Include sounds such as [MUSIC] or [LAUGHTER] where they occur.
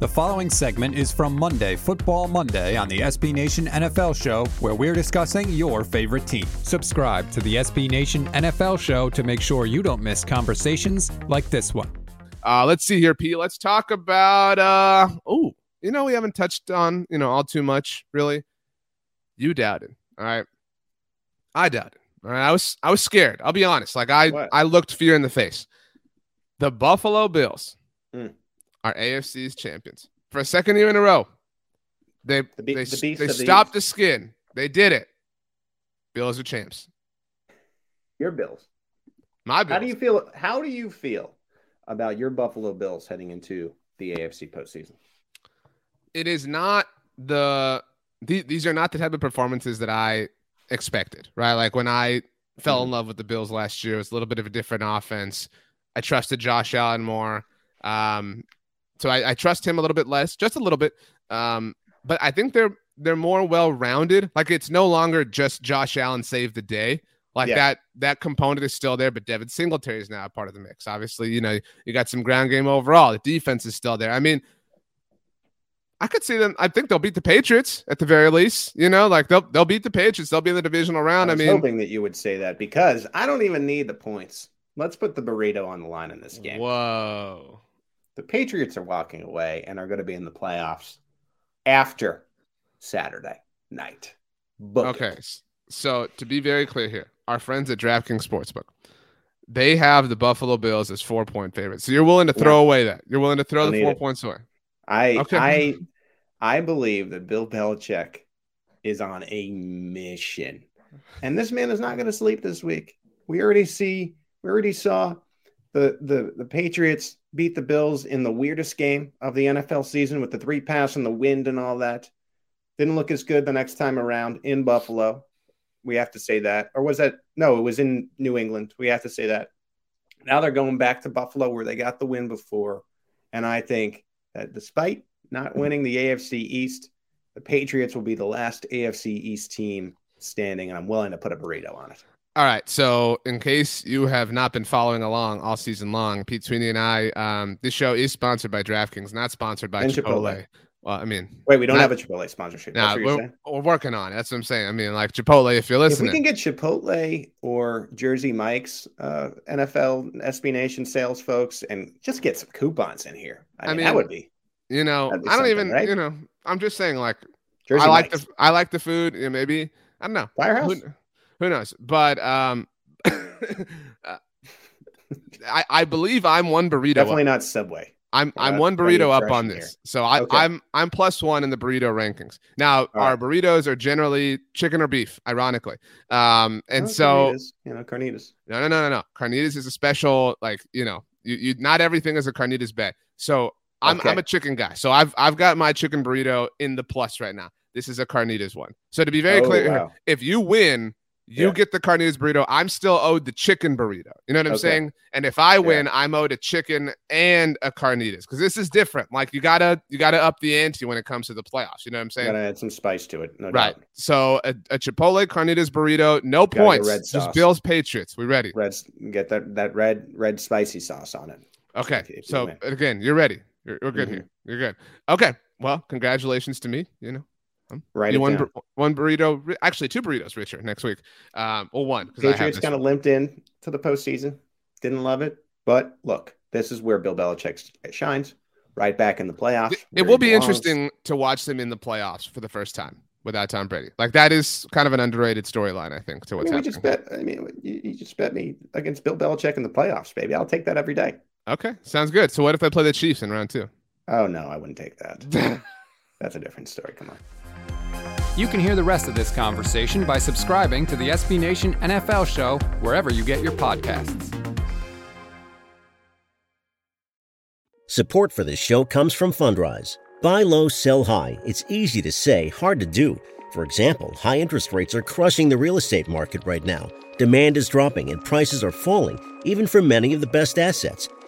The following segment is from Monday, Football Monday, on the SB Nation NFL Show, where we're discussing your favorite team. Subscribe to the SB Nation NFL Show to make sure you don't miss conversations like this one. Uh, let's see here, P. Let's talk about. Uh, oh, you know we haven't touched on you know all too much really. You doubted, all right. I doubted. All right, I was I was scared. I'll be honest. Like I What? I looked fear in the face. The Buffalo Bills. Are AFC's champions for a second year in a row. They The be- they, the they the stopped East. the skin. They did it. Bills are champs. Your Bills. My Bills. How do you feel? How do you feel about your Buffalo Bills heading into the AFC postseason? it is not the, the these are not the type of performances that I expected, right? Like when I fell in love with the Bills last year, it was a little bit of a different offense. I trusted Josh Allen more. Um, so I, I trust him a little bit less, just a little bit. Um, but I think they're they're more well rounded. Like it's no longer just Josh Allen saved the day. Like Yeah. that that component is still there, but Devin Singletary is now a part of the mix. Obviously, you know, you got some ground game overall. The defense is still there. I mean, I could see them. I think they'll beat the Patriots at the very least. You know, like they'll they'll beat the Patriots. They'll be in the divisional round. I I, was mean, hoping that you would say that because I don't even need the points. Let's put the burrito on the line in this game. whoa. The Patriots are walking away and are going to be in the playoffs after Saturday night. Book Okay, it. so to be very clear here, our friends at DraftKings Sportsbook, they have the Buffalo Bills as four point favorites. So you're willing to throw away that. You're willing to throw Don't the four it. points away. I Okay. I I believe that Bill Belichick is on a mission. And this man is not going to sleep this week. We already see we already saw the the the Patriots beat the Bills in the weirdest game of the NFL season with the three pass and the wind and all that. Didn't look as good the next time around in Buffalo. We have to say that. Or was that no, it was in New England. We have to say that. Now they're going back to Buffalo where they got the win before. And I think that despite not winning the AFC East, the Patriots will be the last AFC East team standing, and I'm willing to put a burrito on it. All right. So, in case you have not been following along all season long, Pete Sweeney and I, um, this show is sponsored by DraftKings, not sponsored by Chipotle. Chipotle. Well, I mean, Wait, we don't Not- have a Chipotle sponsorship. nah, what you're we're, we're working on it. That's what I'm saying. I mean, like Chipotle, if you're If we can get Chipotle or Jersey Mike's uh, NFL SB Nation sales folks and just get some coupons in here, I, I mean, mean, that would be you know, be I don't even, right? you know, I'm just saying, like, Jersey I like Mike's. the I like the food. Yeah, maybe I don't know. Firehouse. Who, who knows? But um, [LAUGHS] uh, I I believe I'm one burrito. Definitely Up. not Subway. I'm I'm uh, one burrito up on this. So I Okay. I'm I'm plus one in the burrito rankings. Now our burritos are generally chicken or beef, ironically. Um, and Oh, so carnitas, you know, carnitas. no no no no no. Carnitas is a special like you know you, you not everything is a carnitas bed. So I'm Okay. I'm a chicken guy. So I've I've got my chicken burrito in the plus right now. This is a carnitas one. So to be very Oh, clear, wow. if you win, you Yeah. get the carnitas burrito. I'm still owed the chicken burrito. You know what I'm Okay. saying? And if I win, I'm owed a chicken and a carnitas because this is different. Like you gotta you gotta up the ante when it comes to the playoffs. You know what I'm saying? Gotta add some spice to it. No right. doubt. So a, a Chipotle carnitas burrito, no points. red Just sauce. Bills Patriots. We ready? Reds get that that red red spicy sauce on it. Okay. if you So again, you're ready. You're, you're good Mhm. here. You're good. Okay. Well, congratulations to me. You know, Right. one bur- one burrito, actually two burritos, Richard, next week. Um, well, one because Patriots kind of limped in to the postseason. Didn't love it, but look, this is where Bill Belichick shines. shines. Right back in the playoffs. It will be belongs. interesting to watch them in the playoffs for the first time without Tom Brady. Like that is kind of an underrated storyline, I think, to I what's mean, we happening. just bet. I mean, you, you just bet me against Bill Belichick in the playoffs, baby. I'll take that every day. Okay, sounds good. So what if I play the Chiefs in round two? Oh no, I wouldn't take that. [LAUGHS] That's a different story. Come on. You can hear the rest of this conversation by subscribing to the SB Nation NFL Show wherever you get your podcasts. Support for this show comes from Fundrise. Buy low, sell high. It's easy to say, hard to do. For example, high interest rates are crushing the real estate market right now. Demand is dropping and prices are falling, even for many of the best assets.